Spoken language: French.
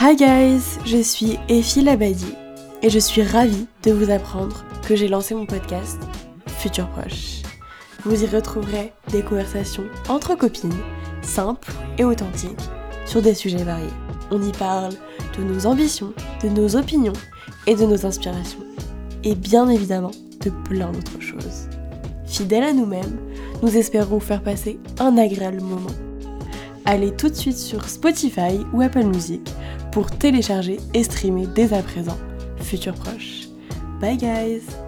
Hi guys, je suis Effie Labadi et je suis ravie de vous apprendre que j'ai lancé mon podcast Futur Proche. Vous y retrouverez des conversations entre copines, simples et authentiques, sur des sujets variés. On y parle de nos ambitions, de nos opinions et de nos inspirations. Et bien évidemment, de plein d'autres choses. Fidèles à nous-mêmes, nous espérons faire passer un agréable moment. Allez tout de suite sur Spotify ou Apple Music pour télécharger et streamer dès à présent Futur Proche. Bye guys